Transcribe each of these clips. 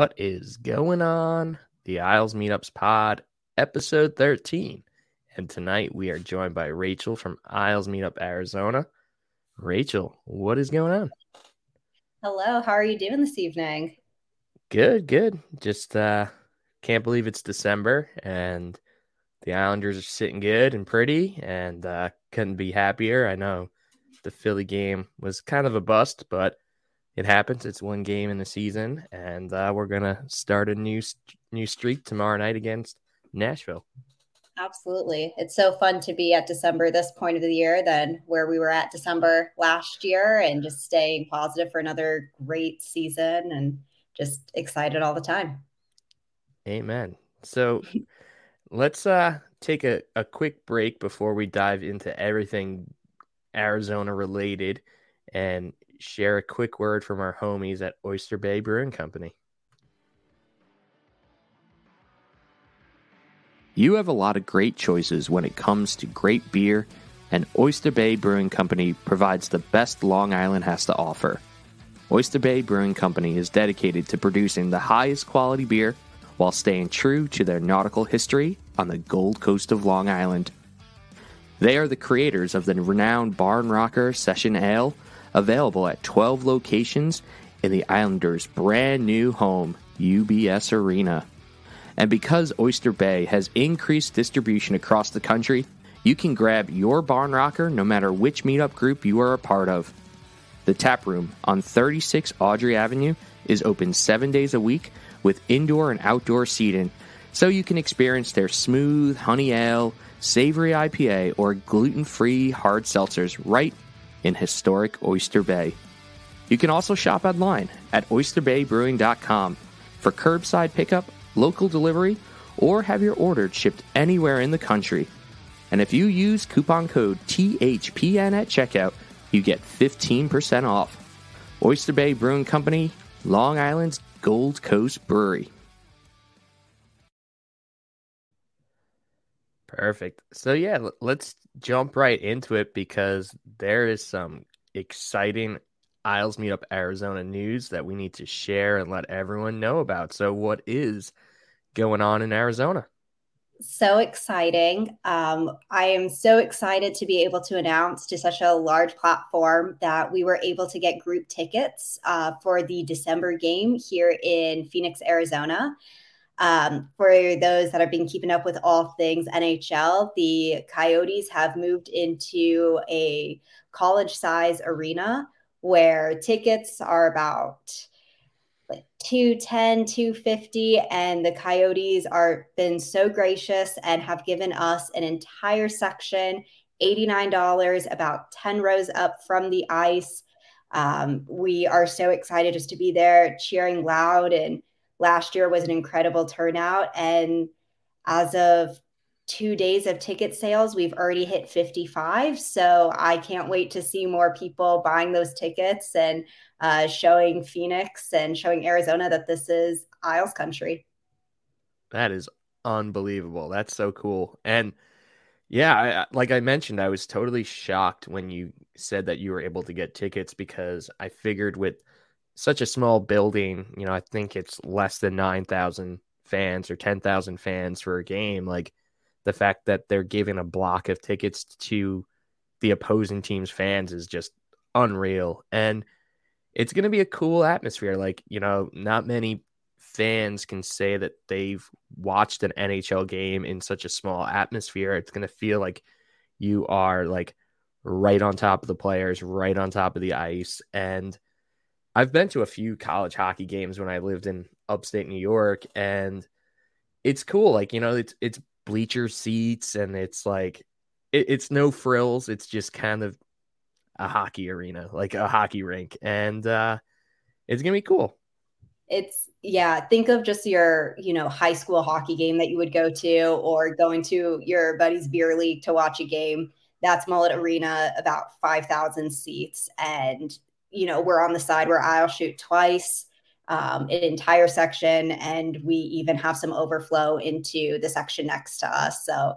What is going on? The Isles Meetups Pod, episode 13. And tonight we are joined by Rachel from Isles Meetup, Arizona. Rachel, what is going on? Hello, how are you doing this evening? Good, good. Just uh can't believe it's December and the Islanders are sitting good and pretty and uh couldn't be happier. I know the Philly game was kind of a bust, but it happens. It's one game in the season, and uh, we're gonna start a new new streak tomorrow night against Nashville. Absolutely, it's so fun to be at December this point of the year than where we were at December last year, and just staying positive for another great season, and just excited all the time. Amen. So let's uh take a, a quick break before we dive into everything Arizona related and share a quick word from our homies at Oyster Bay Brewing Company. You have a lot of great choices when it comes to great beer, and Oyster Bay Brewing Company provides the best Long Island has to offer. Oyster Bay Brewing Company is dedicated to producing the highest quality beer while staying true to their nautical history on the Gold Coast of Long Island. They are the creators of the renowned Barn Rocker Session Ale available at 12 locations in the Islanders' brand new home, UBS Arena. And because Oyster Bay has increased distribution across the country, you can grab your barn rocker no matter which meetup group you are a part of. The tap room on 36 Audrey Avenue is open seven days a week with indoor and outdoor seating, so you can experience their smooth honey ale, savory IPA, or gluten free hard seltzers right in historic Oyster Bay. You can also shop online at oysterbaybrewing.com for curbside pickup, local delivery, or have your order shipped anywhere in the country. And if you use coupon code THPN at checkout, you get 15% off. Oyster Bay Brewing Company, Long Island's Gold Coast Brewery. Perfect. So yeah, let's jump right into it because there is some exciting Isles Meetup Arizona news that we need to share and let everyone know about. So what is going on in Arizona? So exciting. Um, I am so excited to be able to announce to such a large platform that we were able to get group tickets uh, for the December game here in Phoenix, Arizona. Um, for those that have been keeping up with all things NHL, the Coyotes have moved into a college size arena where tickets are about like 210 250 and the coyotes are been so gracious and have given us an entire section $89, about 10 rows up from the ice. Um, we are so excited just to be there cheering loud. And last year was an incredible turnout. And as of two days of ticket sales, we've already hit 55. So I can't wait to see more people buying those tickets and uh, showing Phoenix and showing Arizona that this is Isles country. That is unbelievable. That's so cool. And yeah, I, like I mentioned, I was totally shocked when you said that you were able to get tickets because I figured with such a small building, you know, I think it's less than 9,000 fans or 10,000 fans for a game. Like the fact that they're giving a block of tickets to the opposing team's fans is just unreal. And it's going to be a cool atmosphere. Like, you know, not many fans can say that they've watched an NHL game in such a small atmosphere. It's going to feel like you are like right on top of the players, right on top of the ice. And I've been to a few college hockey games when I lived in upstate New York and it's cool. Like, you know, it's it's bleacher seats and it's like it, it's no frills it's just kind of a hockey arena like a hockey rink and uh it's gonna be cool it's yeah think of just your you know high school hockey game that you would go to or going to your buddy's beer league to watch a game that's mullet arena about 5000 seats and you know we're on the side where i'll shoot twice um, an entire section, and we even have some overflow into the section next to us. So,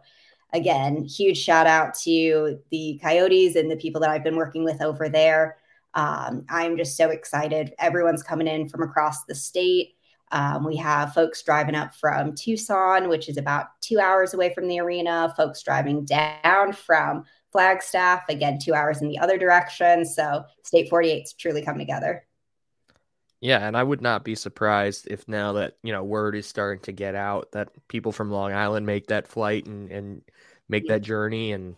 again, huge shout out to the Coyotes and the people that I've been working with over there. Um, I'm just so excited. Everyone's coming in from across the state. Um, we have folks driving up from Tucson, which is about two hours away from the arena, folks driving down from Flagstaff, again, two hours in the other direction. So, State 48 is truly coming together. Yeah, and I would not be surprised if now that, you know, word is starting to get out that people from Long Island make that flight and, and make that journey and,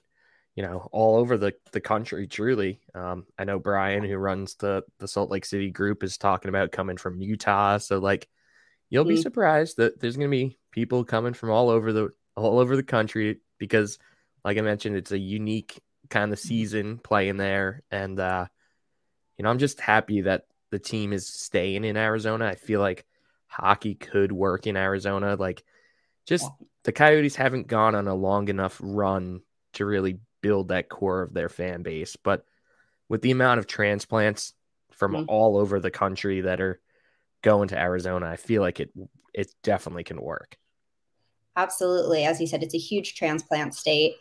you know, all over the, the country, truly. Um, I know Brian, who runs the, the Salt Lake City group, is talking about coming from Utah. So, like, you'll mm-hmm. be surprised that there's going to be people coming from all over the all over the country because, like I mentioned, it's a unique kind of season playing there. And, uh, you know, I'm just happy that the team is staying in Arizona. I feel like hockey could work in Arizona. Like, just the Coyotes haven't gone on a long enough run to really build that core of their fan base. But with the amount of transplants from mm-hmm. all over the country that are going to Arizona, I feel like it it definitely can work. Absolutely. As you said, it's a huge transplant state.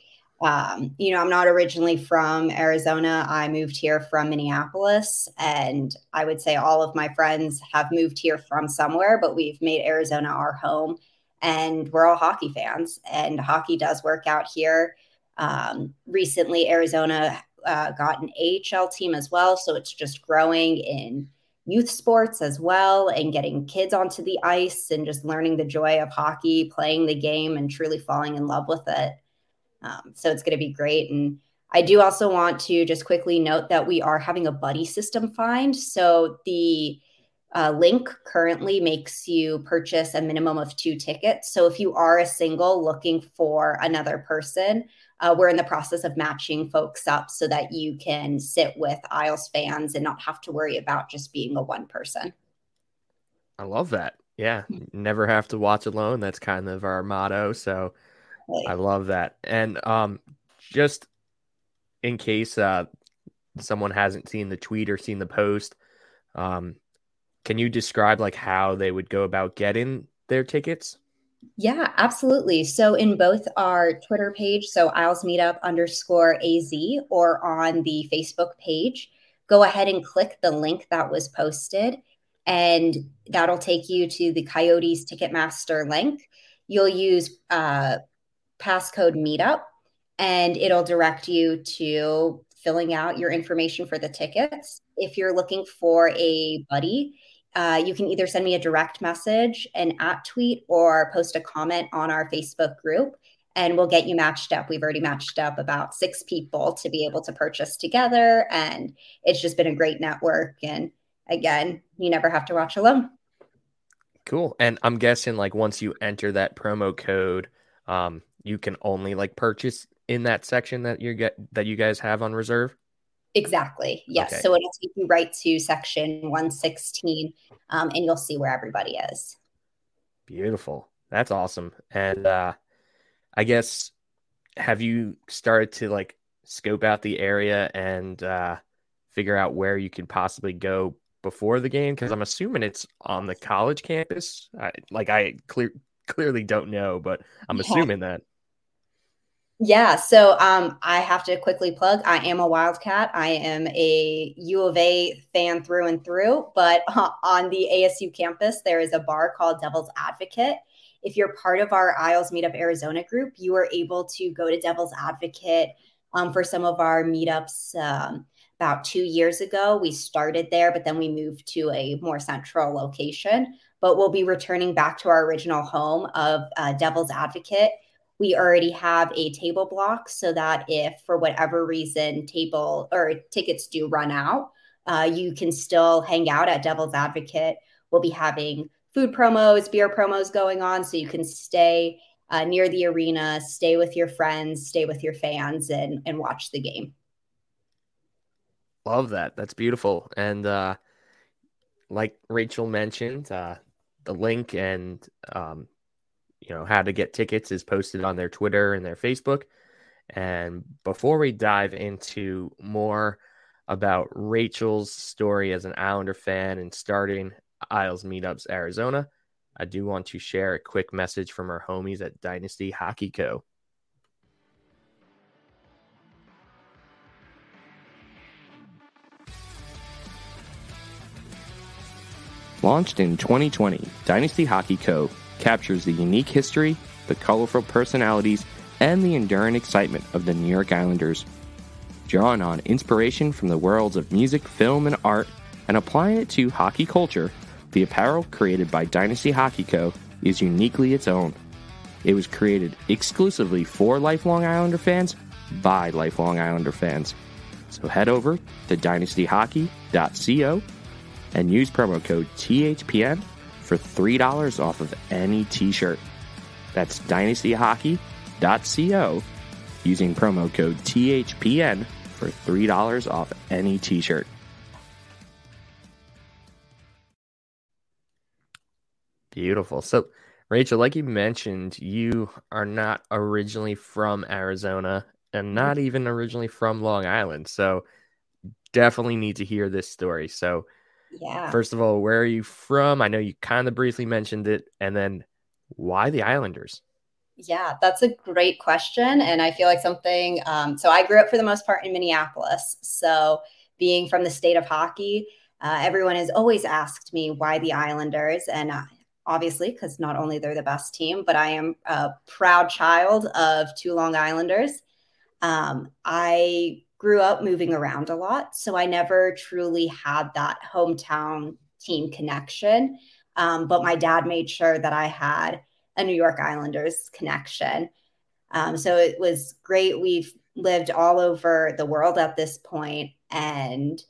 Um, you know, I'm not originally from Arizona. I moved here from Minneapolis, and I would say all of my friends have moved here from somewhere, but we've made Arizona our home, and we're all hockey fans, and hockey does work out here. Um, recently, Arizona uh, got an AHL team as well, so it's just growing in youth sports as well and getting kids onto the ice and just learning the joy of hockey, playing the game, and truly falling in love with it. Um, so it's going to be great. And I do also want to just quickly note that we are having a buddy system find. So the uh, link currently makes you purchase a minimum of two tickets. So if you are a single looking for another person, uh, we're in the process of matching folks up so that you can sit with Isles fans and not have to worry about just being a one person. I love that. Yeah, never have to watch alone. That's kind of our motto. So I love that. And um, just in case uh, someone hasn't seen the tweet or seen the post, um, can you describe like how they would go about getting their tickets? Yeah, absolutely. So in both our Twitter page, so Isles Meetup underscore AZ, or on the Facebook page, go ahead and click the link that was posted, and that'll take you to the Coyotes Ticketmaster link. You'll use uh, passcode meetup and it'll direct you to filling out your information for the tickets. If you're looking for a buddy, uh, you can either send me a direct message, an at tweet, or post a comment on our Facebook group, and we'll get you matched up. We've already matched up about six people to be able to purchase together, and it's just been a great network. And again, you never have to watch alone. Cool. And I'm guessing, like, once you enter that promo code, um, you can only like purchase in that section that you get that you guys have on reserve? Exactly. Yes. Okay. So it'll take you right to section 116, um, and you'll see where everybody is. Beautiful. That's awesome. And uh, I guess have you started to like scope out the area and uh, figure out where you could possibly go before the game? Because I'm assuming it's on the college campus. I, like I clear, clearly don't know, but I'm yeah. assuming that. Yeah, so um, I have to quickly plug. I am a Wildcat. I am a U of A fan through and through. But uh, on the ASU campus, there is a bar called Devil's Advocate. If you're part of our Isles Meetup Arizona group, you are able to go to Devil's Advocate um, for some of our meetups. Um, about two years ago, we started there, but then we moved to a more central location. But we'll be returning back to our original home of uh, Devil's Advocate we already have a table block so that if for whatever reason table or tickets do run out, uh, you can still hang out at Devil's Advocate. We'll be having food promos, beer promos going on, so you can stay uh, near the arena, stay with your friends, stay with your fans, and and watch the game. Love that. That's beautiful. And uh, like Rachel mentioned, uh, the link and um, you know how to get tickets is posted on their Twitter and their Facebook. And before we dive into more about Rachel's story as an Islander fan and starting Isles Meetups Arizona, I do want to share a quick message from our homies at Dynasty Hockey Co. Launched in 2020, Dynasty Hockey Co captures the unique history, the colorful personalities, and the enduring excitement of the New York Islanders. Drawing on inspiration from the worlds of music, film, and art, and applying it to hockey culture, the apparel created by Dynasty Hockey Co. is uniquely its own. It was created exclusively for lifelong Islander fans by lifelong Islander fans. So head over to dynastyhockey.co and use promo code THPN for $3 off of any t shirt. That's dynastyhockey.co using promo code THPN for $3 off any t shirt. Beautiful. So, Rachel, like you mentioned, you are not originally from Arizona and mm-hmm. not even originally from Long Island. So, definitely need to hear this story. So, yeah. First of all, where are you from? I know you kind of briefly mentioned it. And then why the Islanders? Yeah, that's a great question. And I feel like something. Um, so I grew up for the most part in Minneapolis. So being from the state of hockey, uh, everyone has always asked me why the Islanders. And uh, obviously, because not only they're the best team, but I am a proud child of two Long Islanders. Um, I grew up moving around a lot. So I never truly had that hometown team connection. Um, but my dad made sure that I had a New York Islanders connection. Um, so it was great. We've lived all over the world at this point, And,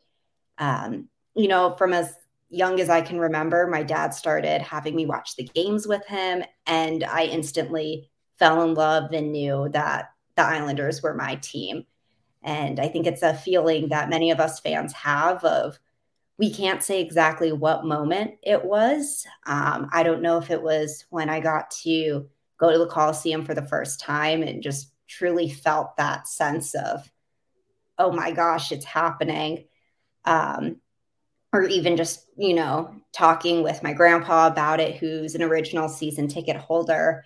um, you know, from as young as I can remember, my dad started having me watch the games with him. And I instantly fell in love and knew that the Islanders were my team. And I think it's a feeling that many of us fans have of we can't say exactly what moment it was. Um, I don't know if it was when I got to go to the Coliseum for the first time and just truly felt that sense of, oh my gosh, it's happening. Um, or even just, you know, talking with my grandpa about it, who's an original season ticket holder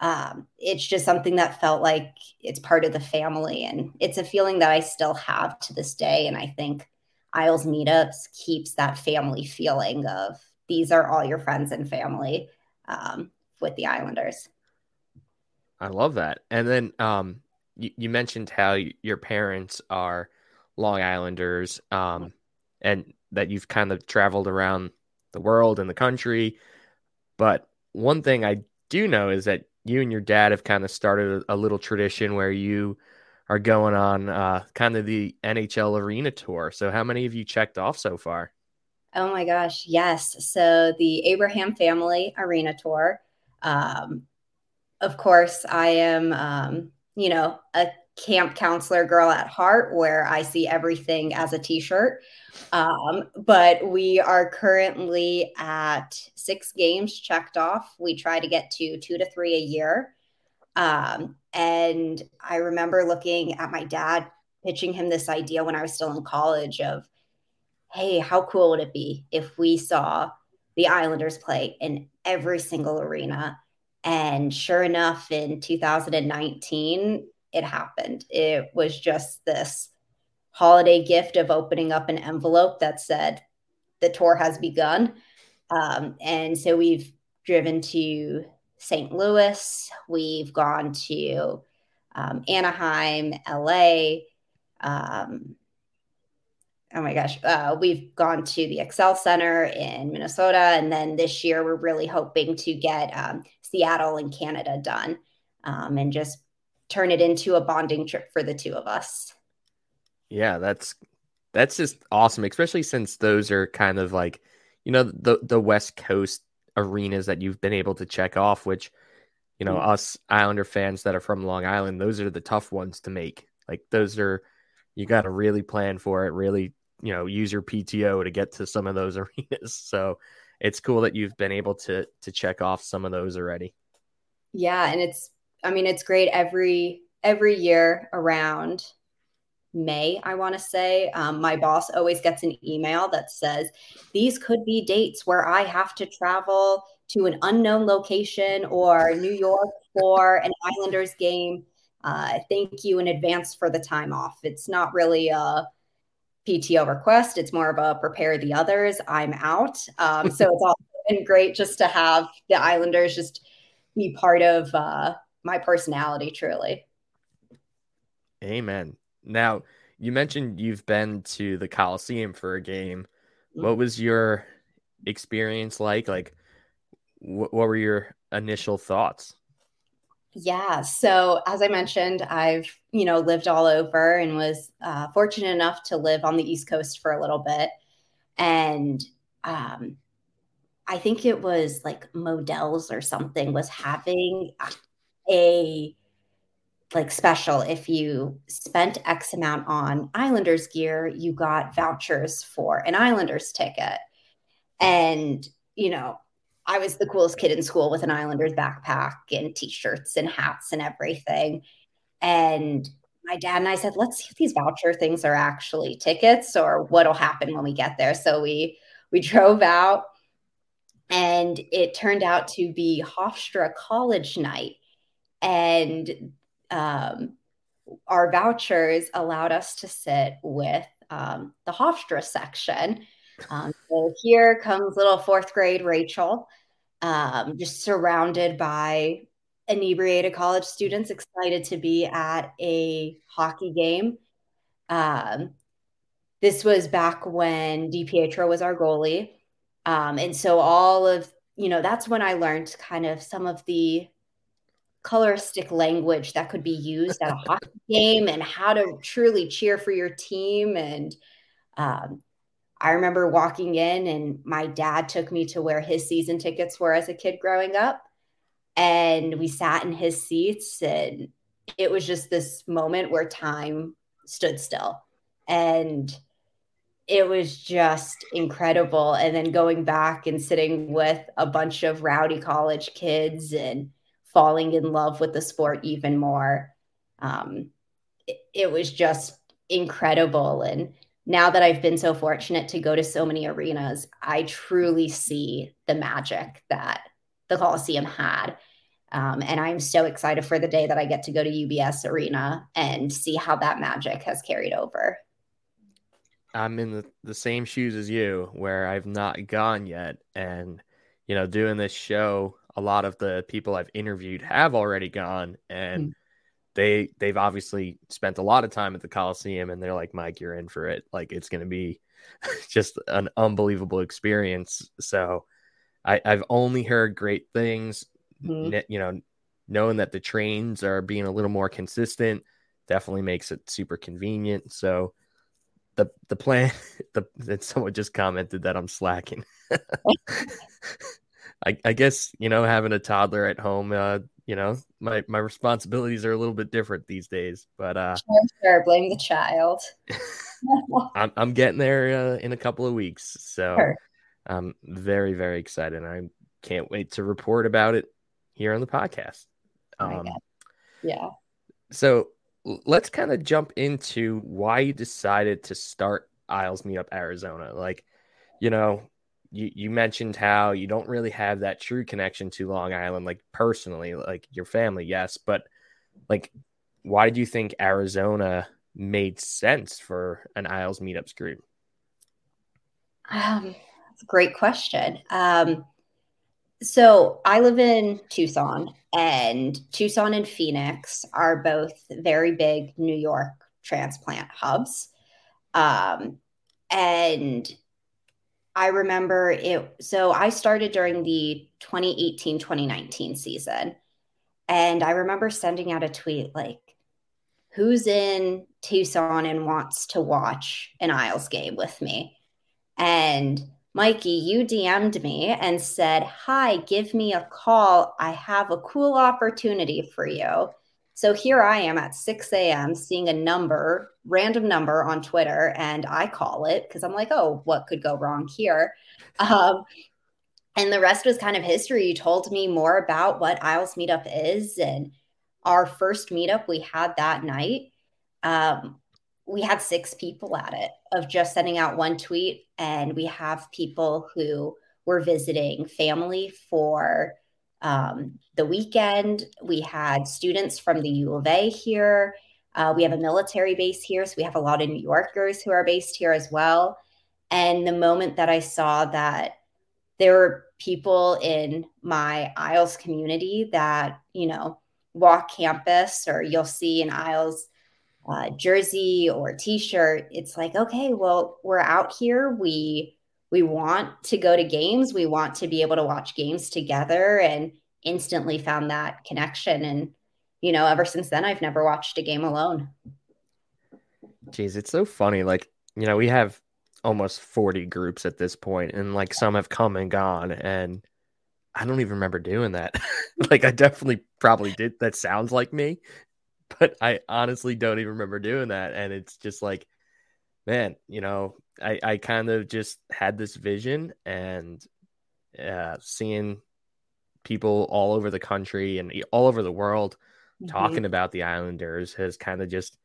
um, it's just something that felt like it's part of the family and it's a feeling that i still have to this day and i think isles meetups keeps that family feeling of these are all your friends and family um, with the islanders. I love that. And then um, you, you, mentioned how your parents are long islanders um, and that you've kind of traveled around the world and the country. But one thing i do know is that you and your dad have kind of started a, a little tradition where you are going on uh, kind of the NHL arena tour. So, how many of you checked off so far? Oh my gosh, yes. So, the Abraham Family Arena Tour. Um, of course, I am, um, you know, a camp counselor girl at heart where I see everything as a t shirt. Um, but we are currently at six games checked off. We try to get to two to three a year. Um, and I remember looking at my dad pitching him this idea when I was still in college of, hey, how cool would it be if we saw the Islanders play in every single arena? And sure enough, in 2019, it happened. It was just this holiday gift of opening up an envelope that said, the tour has begun. Um, and so we've driven to St. Louis, we've gone to um, Anaheim, LA. Um, oh my gosh, uh, we've gone to the Xcel Center in Minnesota. And then this year, we're really hoping to get um, Seattle and Canada done um, and just turn it into a bonding trip for the two of us. Yeah, that's that's just awesome, especially since those are kind of like, you know, the the West Coast arenas that you've been able to check off, which, you know, mm-hmm. us Islander fans that are from Long Island, those are the tough ones to make. Like those are you got to really plan for it, really, you know, use your PTO to get to some of those arenas. So it's cool that you've been able to to check off some of those already. Yeah, and it's I mean, it's great every every year around May, I want to say. Um, my boss always gets an email that says, These could be dates where I have to travel to an unknown location or New York for an Islanders game. Uh, thank you in advance for the time off. It's not really a PTO request, it's more of a prepare the others. I'm out. Um, so it's all been great just to have the Islanders just be part of uh, my personality, truly. Amen. Now, you mentioned you've been to the Coliseum for a game. Mm-hmm. What was your experience like? Like, wh- what were your initial thoughts? Yeah. So, as I mentioned, I've, you know, lived all over and was uh, fortunate enough to live on the East Coast for a little bit. And um, I think it was like Modell's or something was having a like special. If you spent x amount on islanders gear you got vouchers for an islanders ticket. And you know i was the coolest kid in school with an islanders backpack and t-shirts and hats and everything. And my dad and i said let's see if these voucher things are actually tickets or what'll happen when we get there. So we we drove out and it turned out to be hofstra college night and um, our vouchers allowed us to sit with um, the Hofstra section. Um, so here comes little fourth grade Rachel, um, just surrounded by inebriated college students excited to be at a hockey game. Um, this was back when DiPietro was our goalie. Um, and so all of, you know, that's when I learned kind of some of the coloristic language that could be used at a hockey game and how to truly cheer for your team. And um, I remember walking in, and my dad took me to where his season tickets were as a kid growing up. And we sat in his seats, and it was just this moment where time stood still. And it was just incredible. And then going back and sitting with a bunch of rowdy college kids and falling in love with the sport even more. Um, it, it was just incredible. And now that I've been so fortunate to go to so many arenas, I truly see the magic that the Coliseum had. Um, and I'm so excited for the day that I get to go to UBS Arena and see how that magic has carried over. I'm in the, the same shoes as you, where I've not gone yet. And, you know, doing this show a lot of the people I've interviewed have already gone and mm. they they've obviously spent a lot of time at the Coliseum and they're like, Mike, you're in for it. Like it's gonna be just an unbelievable experience. So I, I've only heard great things. Mm. You know, knowing that the trains are being a little more consistent definitely makes it super convenient. So the the plan the that someone just commented that I'm slacking. I, I guess you know having a toddler at home, uh, you know, my my responsibilities are a little bit different these days. But uh, sure, sure. blame the child. I'm I'm getting there uh, in a couple of weeks, so sure. I'm very very excited. I can't wait to report about it here on the podcast. Oh um, yeah. So let's kind of jump into why you decided to start Isles Meetup Arizona. Like, you know, you, you mentioned how you don't really have that true connection to Long Island, like personally, like your family, yes, but like, why do you think Arizona made sense for an Isles meetups group? Um, that's a great question. Um, so I live in Tucson, and Tucson and Phoenix are both very big New York transplant hubs. Um, and I remember it. So I started during the 2018 2019 season. And I remember sending out a tweet like, who's in Tucson and wants to watch an Isles game with me? And Mikey, you DM'd me and said, Hi, give me a call. I have a cool opportunity for you. So here I am at 6 a.m. seeing a number, random number on Twitter, and I call it because I'm like, oh, what could go wrong here? Um, and the rest was kind of history. You told me more about what Isles Meetup is. And our first meetup we had that night, um, we had six people at it of just sending out one tweet. And we have people who were visiting family for um, the weekend. We had students from the U of A here. Uh, we have a military base here, so we have a lot of New Yorkers who are based here as well. And the moment that I saw that there were people in my Isles community that, you know, walk campus or you'll see an Isles uh, jersey or t-shirt, it's like, okay, well, we're out here. We we want to go to games we want to be able to watch games together and instantly found that connection. And you know ever since then i've never watched a game alone. Jeez it's so funny. Like you know we have almost 40 groups at this point and like some have come and gone and i don't even remember doing that. Like i definitely probably did. That sounds like me but i honestly don't even remember doing that. And it's just like man you know I, I kind of just had this vision and uh, seeing people all over the country and all over the world mm-hmm. talking about the Islanders has kind of just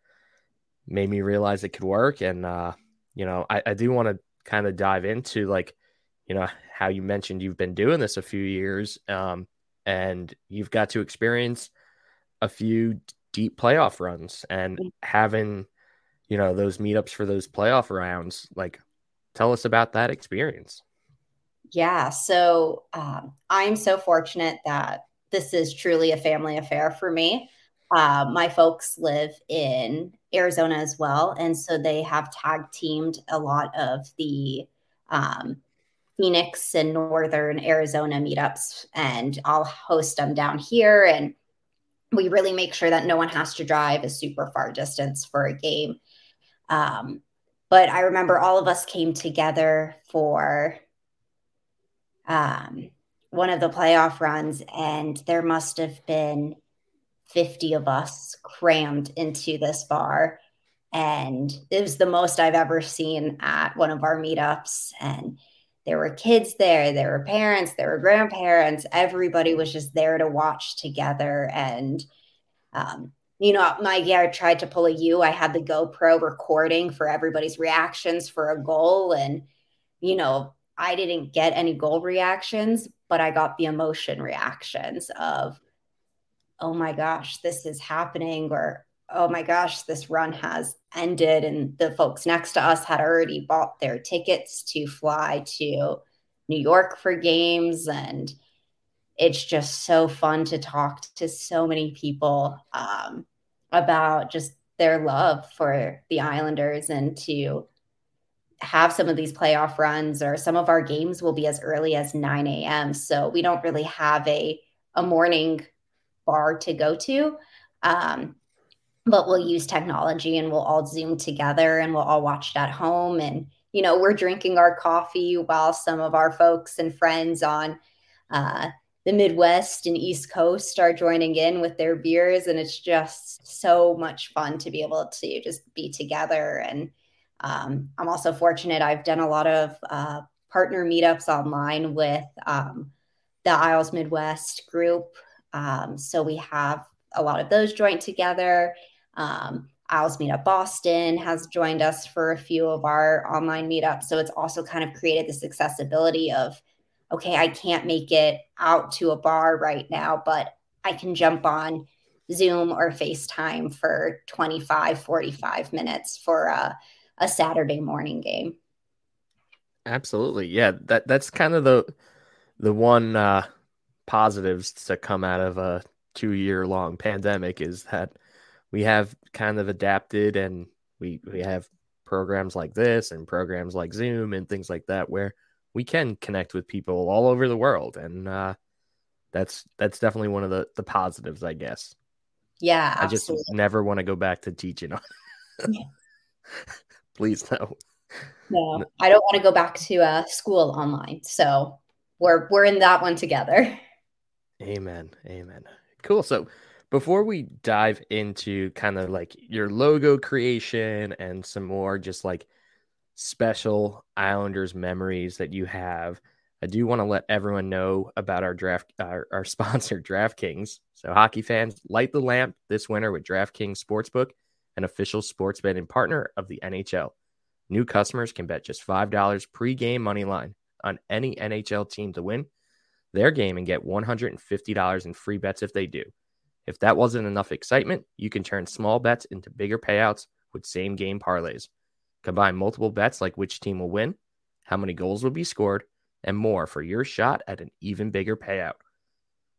made me realize it could work. And, uh, you know, I, I do want to kind of dive into like, you know, how you mentioned you've been doing this a few years um, and you've got to experience a few deep playoff runs and mm-hmm. having you know those meetups for those playoff rounds like tell us about that experience yeah so um, i'm so fortunate that this is truly a family affair for me. Uh, my folks live in arizona as well and so they have tag teamed a lot of the um, phoenix and northern arizona meetups and i'll host them down here and we really make sure that no one has to drive a super far distance for a game. Um, but I remember all of us came together for um, one of the playoff runs, and there must have been 50 of us crammed into this bar. And it was the most I've ever seen at one of our meetups. And there were kids there, there were parents, there were grandparents. Everybody was just there to watch together. And um, you know, my yeah, I tried to pull a U. I had the GoPro recording for everybody's reactions for a goal. And, you know, I didn't get any goal reactions, but I got the emotion reactions of, oh my gosh, this is happening, or oh my gosh, this run has ended. And the folks next to us had already bought their tickets to fly to New York for games. And it's just so fun to talk to so many people um, about just their love for the Islanders and to have some of these playoff runs or some of our games will be as early as 9 a.m. So we don't really have a, a morning bar to go to. Um, but we'll use technology and we'll all zoom together and we'll all watch it at home. And, you know, we're drinking our coffee while some of our folks and friends on uh, the Midwest and East Coast are joining in with their beers, and it's just so much fun to be able to just be together. And um, I'm also fortunate; I've done a lot of uh, partner meetups online with um, the Isles Midwest group. Um, so we have a lot of those joined together. Um, Isles Meetup Boston has joined us for a few of our online meetups. So it's also kind of created this accessibility of okay, I can't make it out to a bar right now, but I can jump on Zoom or FaceTime for 25, 45 minutes for a, a Saturday morning game. Absolutely. Yeah, that that's kind of the the one uh positives to come out of a 2 year long pandemic is that we have kind of adapted and we we have programs like this and programs like Zoom and things like that where we can connect with people all over the world, and uh, that's that's definitely one of the the positives, I guess. Yeah, I just never want to go back to teaching. Please no. No, I don't want to go back to uh, school online. So we're we're in that one together. Amen. Amen. Cool. So before we dive into kind of like your logo creation and some more just like special Islanders memories that you have. I do want to let everyone know about our draft, our, our sponsor, DraftKings. So, hockey fans, light the lamp this winter with DraftKings Sportsbook, an official sports betting partner of the NHL. New customers can bet just $5 pre-game money line on any NHL team to win their game and get $150 in free bets if they do. If that wasn't enough excitement, you can turn small bets into bigger payouts with same game parlays. Combine multiple bets like which team will win, how many goals will be scored, and more for your shot at an even bigger payout.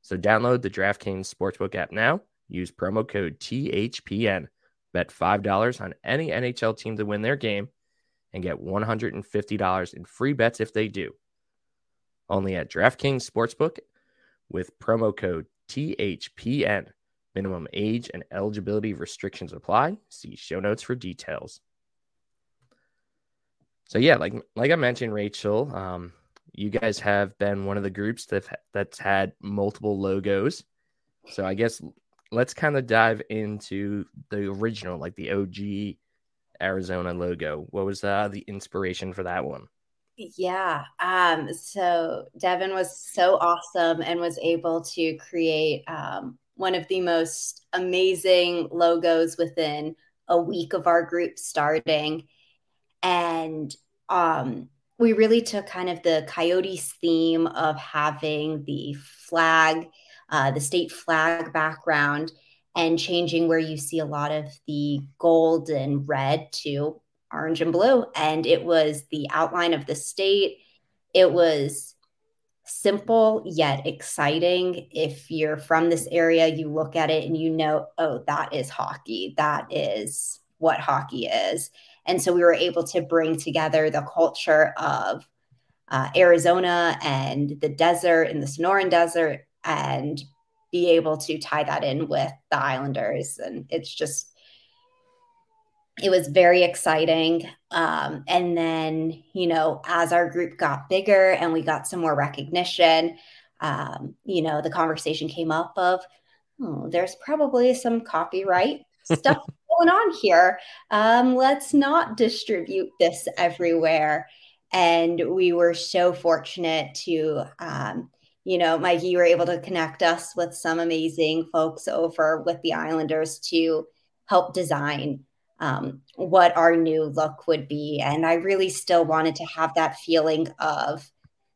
So download the DraftKings Sportsbook app now. Use promo code THPN. Bet $5 on any NHL team to win their game and get $150 in free bets if they do. Only at DraftKings Sportsbook with promo code THPN. Minimum age and eligibility restrictions apply. See show notes for details so yeah, like like I mentioned, Rachel, um, you guys have been one of the groups that that's had multiple logos. So I guess let's kind of dive into the original, like the OG Arizona logo. What was uh, the inspiration for that one? Yeah. Um, so Devin was so awesome and was able to create um, one of the most amazing logos within a week of our group starting and um, we really took kind of the Coyotes theme of having the flag, uh, the state flag background, and changing where you see a lot of the gold and red to orange and blue. And it was the outline of the state. It was simple yet exciting. If you're from this area, you look at it and you know, oh, that is hockey. That is what hockey is. And so we were able to bring together the culture of uh, Arizona and the desert and the Sonoran Desert and be able to tie that in with the Islanders. And it's just, it was very exciting. Um, and then, you know, as our group got bigger and we got some more recognition, um, you know, the conversation came up of, oh, there's probably some copyright stuff going on here? Um, let's not distribute this everywhere. And we were so fortunate to, um, you know, Mikey, you were able to connect us with some amazing folks over with the Islanders to help design um, what our new look would be. And I really still wanted to have that feeling of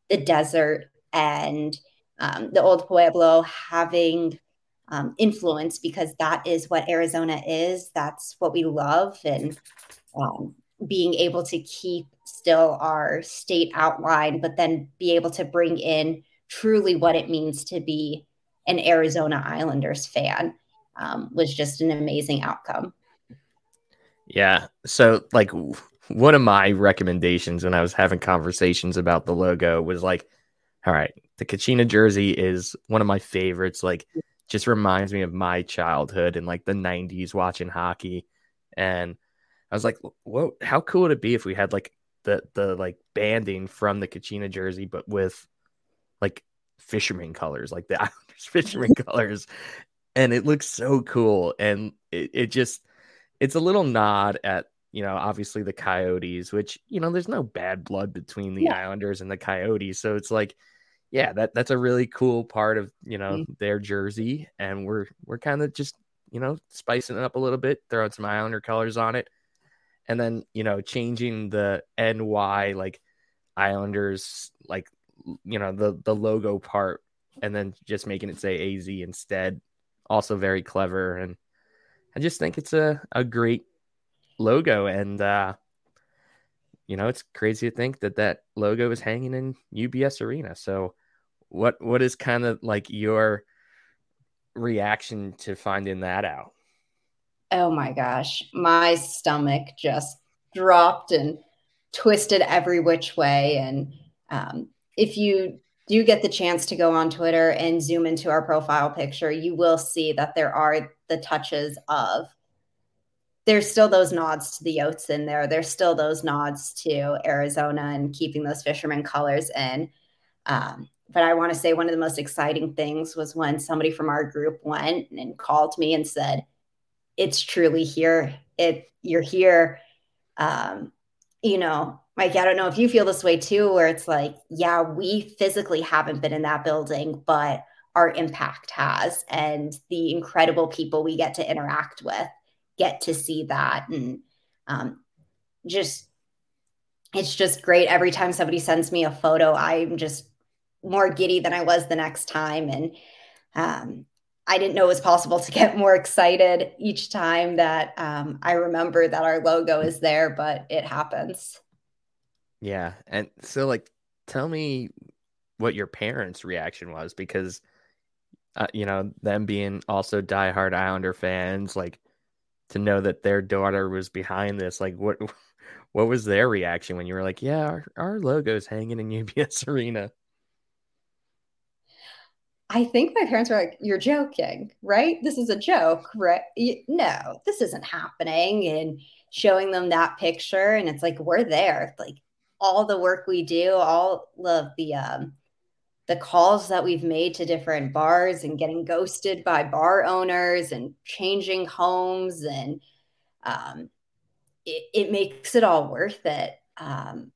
the desert and um, the old Pueblo having um, influence because that is what Arizona is. That's what we love. And um, being able to keep still our state outline, but then be able to bring in truly what it means to be an Arizona Islanders fan um, was just an amazing outcome. Yeah. So, like, one of my recommendations when I was having conversations about the logo was like, all right, the Kachina jersey is one of my favorites. Like, just reminds me of my childhood and like the 90s watching hockey and i was like what how cool would it be if we had like the the like banding from the Kachina jersey but with like fisherman colors, like the Islanders fisherman colors, and it looks so cool. And it, it just it's a little nod at you know obviously the Coyotes, which you know there's no bad blood between the yeah. Islanders and the Coyotes, so it's like yeah, that that's a really cool part of you know mm-hmm. their jersey, and we're we're kind of just you know spicing it up a little bit, throwing some Islander colors on it, and then you know changing the NY like Islanders like you know the the logo part, and then just making it say AZ instead. Also very clever, and I just think it's a a great logo, and uh, you know it's crazy to think that that logo is hanging in UBS Arena. So what what is kind of like your reaction to finding that out? Oh my gosh, my stomach just dropped and twisted every which way. And um, if you do get the chance to go on Twitter and zoom into our profile picture, you will see that there are the touches of. There's still those nods to the Yotes in there. There's still those nods to Arizona and keeping those fisherman colors in. Um, but I want to say one of the most exciting things was when somebody from our group went and called me and said, "It's truly here. It you're here." Um, you know, Mike, I don't know if you feel this way too, where it's like, yeah, we physically haven't been in that building, but our impact has, and the incredible people we get to interact with get to see that, and um, just it's just great every time somebody sends me a photo. I'm just more giddy than I was the next time. And um, I didn't know it was possible to get more excited each time that um, I remember that our logo is there, but it happens. Yeah. And so, like, tell me what your parents' reaction was because, uh, you know, them being also diehard Islander fans, like, to know that their daughter was behind this, like, what. What was their reaction when you were like, "Yeah, our, our logo's hanging in UBS Arena"? I think my parents were like, You're joking, right? This is a joke, right? No, this isn't happening. And showing them that picture. And it's like, We're there. Like all the work we do, all of the, um, the calls that we've made to different bars and getting ghosted by bar owners and changing homes and um, it, it makes it all worth it um,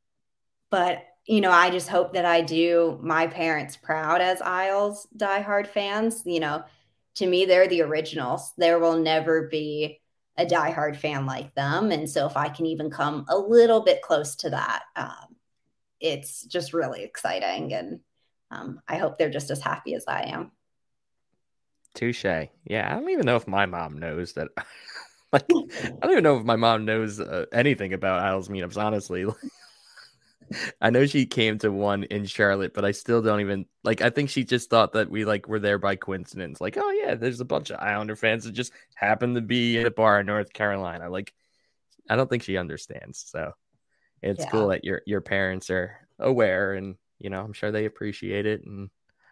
but you know, I just hope that I do my parents proud as Isles diehard fans. You know, to me, they're the originals. There will never be a diehard fan like them. And so if I can even come a little bit close to that, um, it's just really exciting. And um, I hope they're just as happy as I am. Touche. Yeah. I don't even know if my mom knows that. like, I don't even know if my mom knows uh, anything about Isles meetups, honestly. I know she came to one in Charlotte, but I still don't even like. I think she just thought that we like were there by coincidence. Like, oh yeah, there's a bunch of Islander fans that just happen to be in a bar in North Carolina. Like, I don't think she understands. So it's yeah. cool that your your parents are aware, and you know, I'm sure they appreciate it and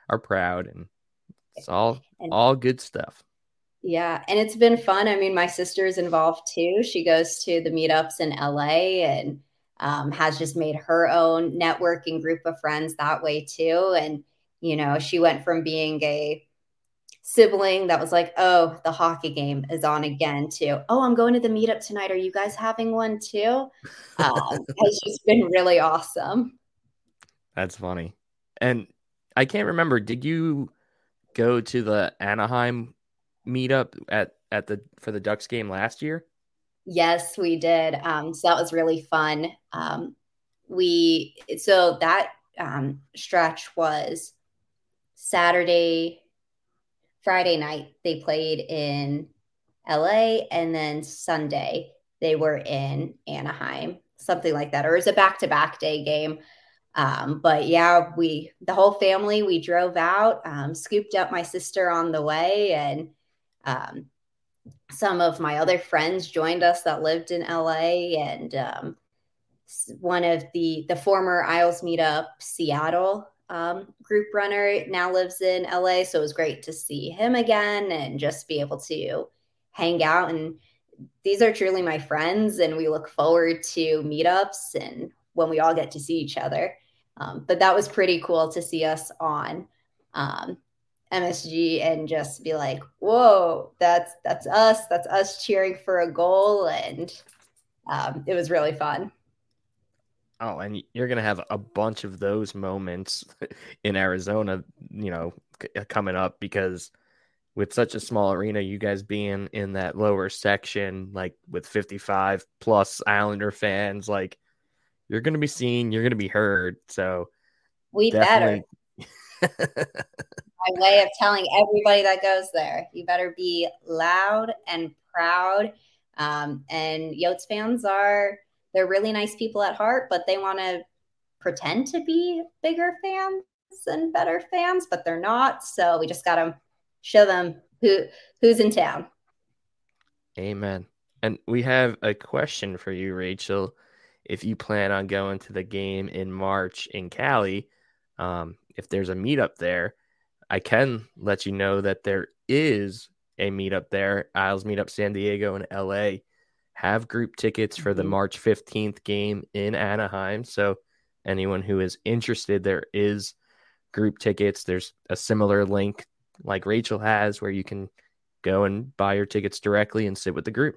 are proud, and it's all all good stuff. Yeah, and it's been fun. I mean, my sister's involved too. She goes to the meetups in LA and um, has just made her own networking group of friends that way too. And, you know, she went from being a sibling that was like, oh, the hockey game is on again too. Oh, I'm going to the meetup tonight. Are you guys having one too? Um, has just been really awesome. That's funny. And I can't remember, did you go to the Anaheim meetup at, at the for the Ducks game last year? Yes, we did. Um, so that was really fun. Um, we so that um, stretch was Saturday, Friday night. They played in LA, and then Sunday they were in Anaheim, something like that, or it was a back-to-back day game. Um, but yeah, we the whole family we drove out, um, scooped up my sister on the way, and um, some of my other friends joined us that lived in LA, and um, one of the the former Isles Meetup Seattle um, group runner now lives in LA. So it was great to see him again and just be able to hang out. And these are truly my friends, and we look forward to meetups and when we all get to see each other. Um, but that was pretty cool to see us on um, MSG and just be like, "Whoa, that's that's us! That's us cheering for a goal!" And um, it was really fun. Oh, and you're gonna have a bunch of those moments in Arizona, you know, uh, coming up because with such a small arena, you guys being in that lower section, like with 55 plus Islander fans, like you're gonna be seen, you're gonna be heard. So we better. My way of telling everybody that goes there. You better be loud and proud. Um, and Yotes fans are they're really nice people at heart, but they want to pretend to be bigger fans and better fans, but they're not. So we just got to show them who who's in town. Amen. And we have a question for you, Rachel. If you plan on going to the game in March in Cali, um, if there's a meetup there, I can let you know that there is a meetup there. Isles Meetup San Diego and LA have group tickets for the mm-hmm. March 15th game in Anaheim. So anyone who is interested, there is group tickets. There's a similar link like Rachel has where you can go and buy your tickets directly and sit with the group.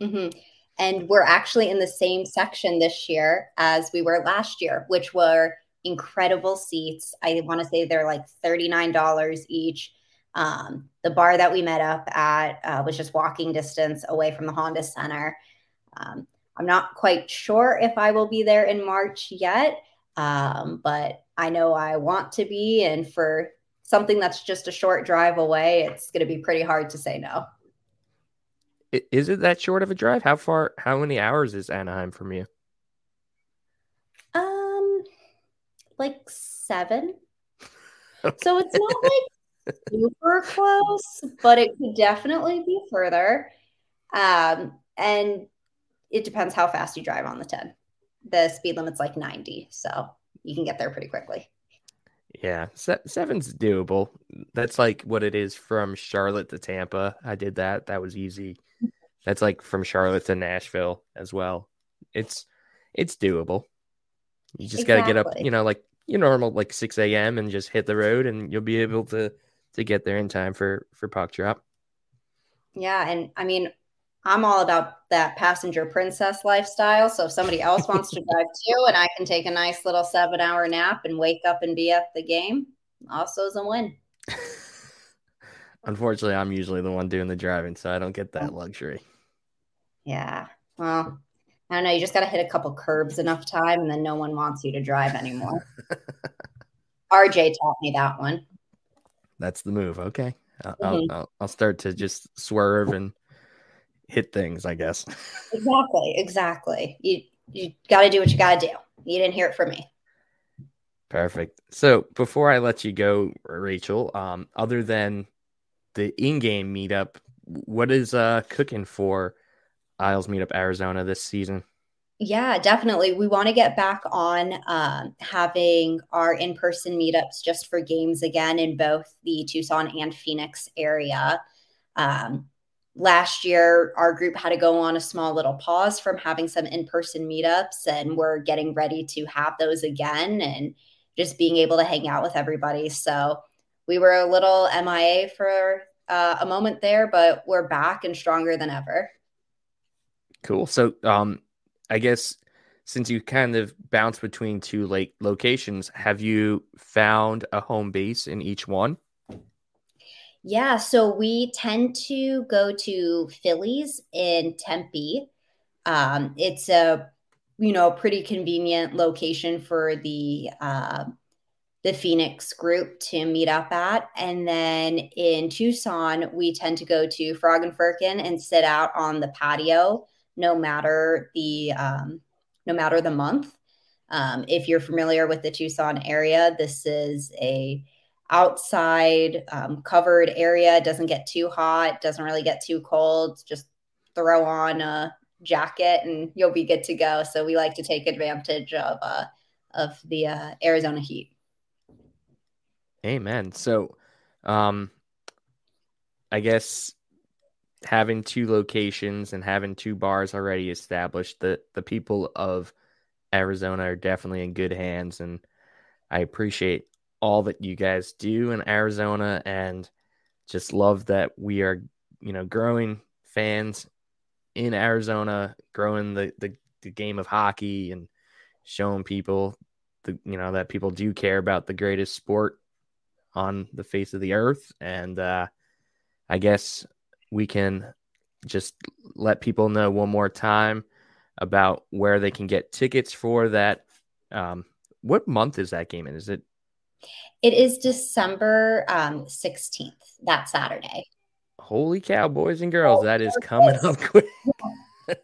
Mm-hmm. And we're actually in the same section this year as we were last year, which were incredible seats. I want to say they're like $39 each. Um, the bar that we met up at uh, was just walking distance away from the Honda Center. Um, I'm not quite sure if I will be there in March yet, um, but I know I want to be. And for something that's just a short drive away, it's going to be pretty hard to say no. Is it that short of a drive? How far, how many hours is Anaheim from you? Like seven. so it's not like super close, but it could definitely be further. Um, and it depends how fast you drive on the 10. The speed limit's like 90, so you can get there pretty quickly. Yeah, seven's doable. That's like what it is from Charlotte to Tampa. I did that. That was easy. That's like from Charlotte to Nashville as well. It's it's doable. You just exactly. got to get up, you know, like your normal like 6 a.m. and just hit the road, and you'll be able to to get there in time for for puck drop. Yeah, and I mean, I'm all about that passenger princess lifestyle. So if somebody else wants to drive too, and I can take a nice little seven hour nap and wake up and be at the game, also is a win. Unfortunately, I'm usually the one doing the driving, so I don't get that luxury. Yeah. Well, I don't know. You just got to hit a couple curbs enough time, and then no one wants you to drive anymore. RJ taught me that one. That's the move. Okay, I'll, mm-hmm. I'll, I'll start to just swerve and hit things. I guess. Exactly. Exactly. You you got to do what you got to do. You didn't hear it from me. Perfect. So before I let you go, Rachel, um, other than the in-game meetup, what is uh cooking for? Isles Meetup Arizona this season? Yeah, definitely. We want to get back on um, having our in person meetups just for games again in both the Tucson and Phoenix area. Um, last year, our group had to go on a small little pause from having some in person meetups, and we're getting ready to have those again and just being able to hang out with everybody. So we were a little MIA for uh, a moment there, but we're back and stronger than ever. Cool. So, um, I guess since you kind of bounce between two like locations, have you found a home base in each one? Yeah, so we tend to go to Phillies in Tempe. Um, it's a you know pretty convenient location for the uh, the Phoenix group to meet up at, and then in Tucson we tend to go to Frog and Firkin and sit out on the patio no matter the um, no matter the month. Um, if you're familiar with the Tucson area, this is a outside um, covered area. It doesn't get too hot, doesn't really get too cold. Just throw on a jacket and you'll be good to go. So we like to take advantage of uh, of the uh, Arizona heat. Amen. So, um, I guess having two locations and having two bars already established, the the people of Arizona are definitely in good hands, and I appreciate all that you guys do in Arizona and just love that we are, you know, growing fans in Arizona, growing the, the, the game of hockey and showing people the, you know, that people do care about the greatest sport on the face of the earth. And uh, I guess we can just let people know one more time about where they can get tickets for that. Um, what month is that game in? Is it? It is December um, 16th, that Saturday. Holy cow, boys and girls, that is coming up quick.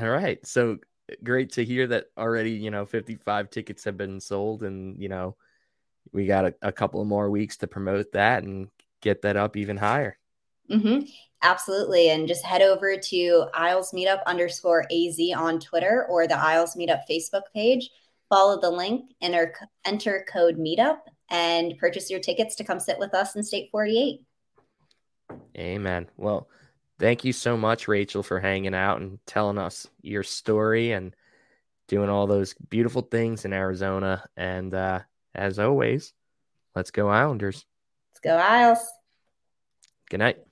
All right. So great to hear that already, you know, 55 tickets have been sold and, you know, we got a, a couple of more weeks to promote that and get that up even higher. Mm-hmm. Absolutely. And just head over to Isles Meetup underscore AZ on Twitter or the Isles Meetup Facebook page. Follow the link, enter, enter code Meetup, and purchase your tickets to come sit with us in State 48. Amen. Well, thank you so much, Rachel, for hanging out and telling us your story and doing all those beautiful things in Arizona. And uh, as always, let's go Islanders. Let's go Isles. Good night.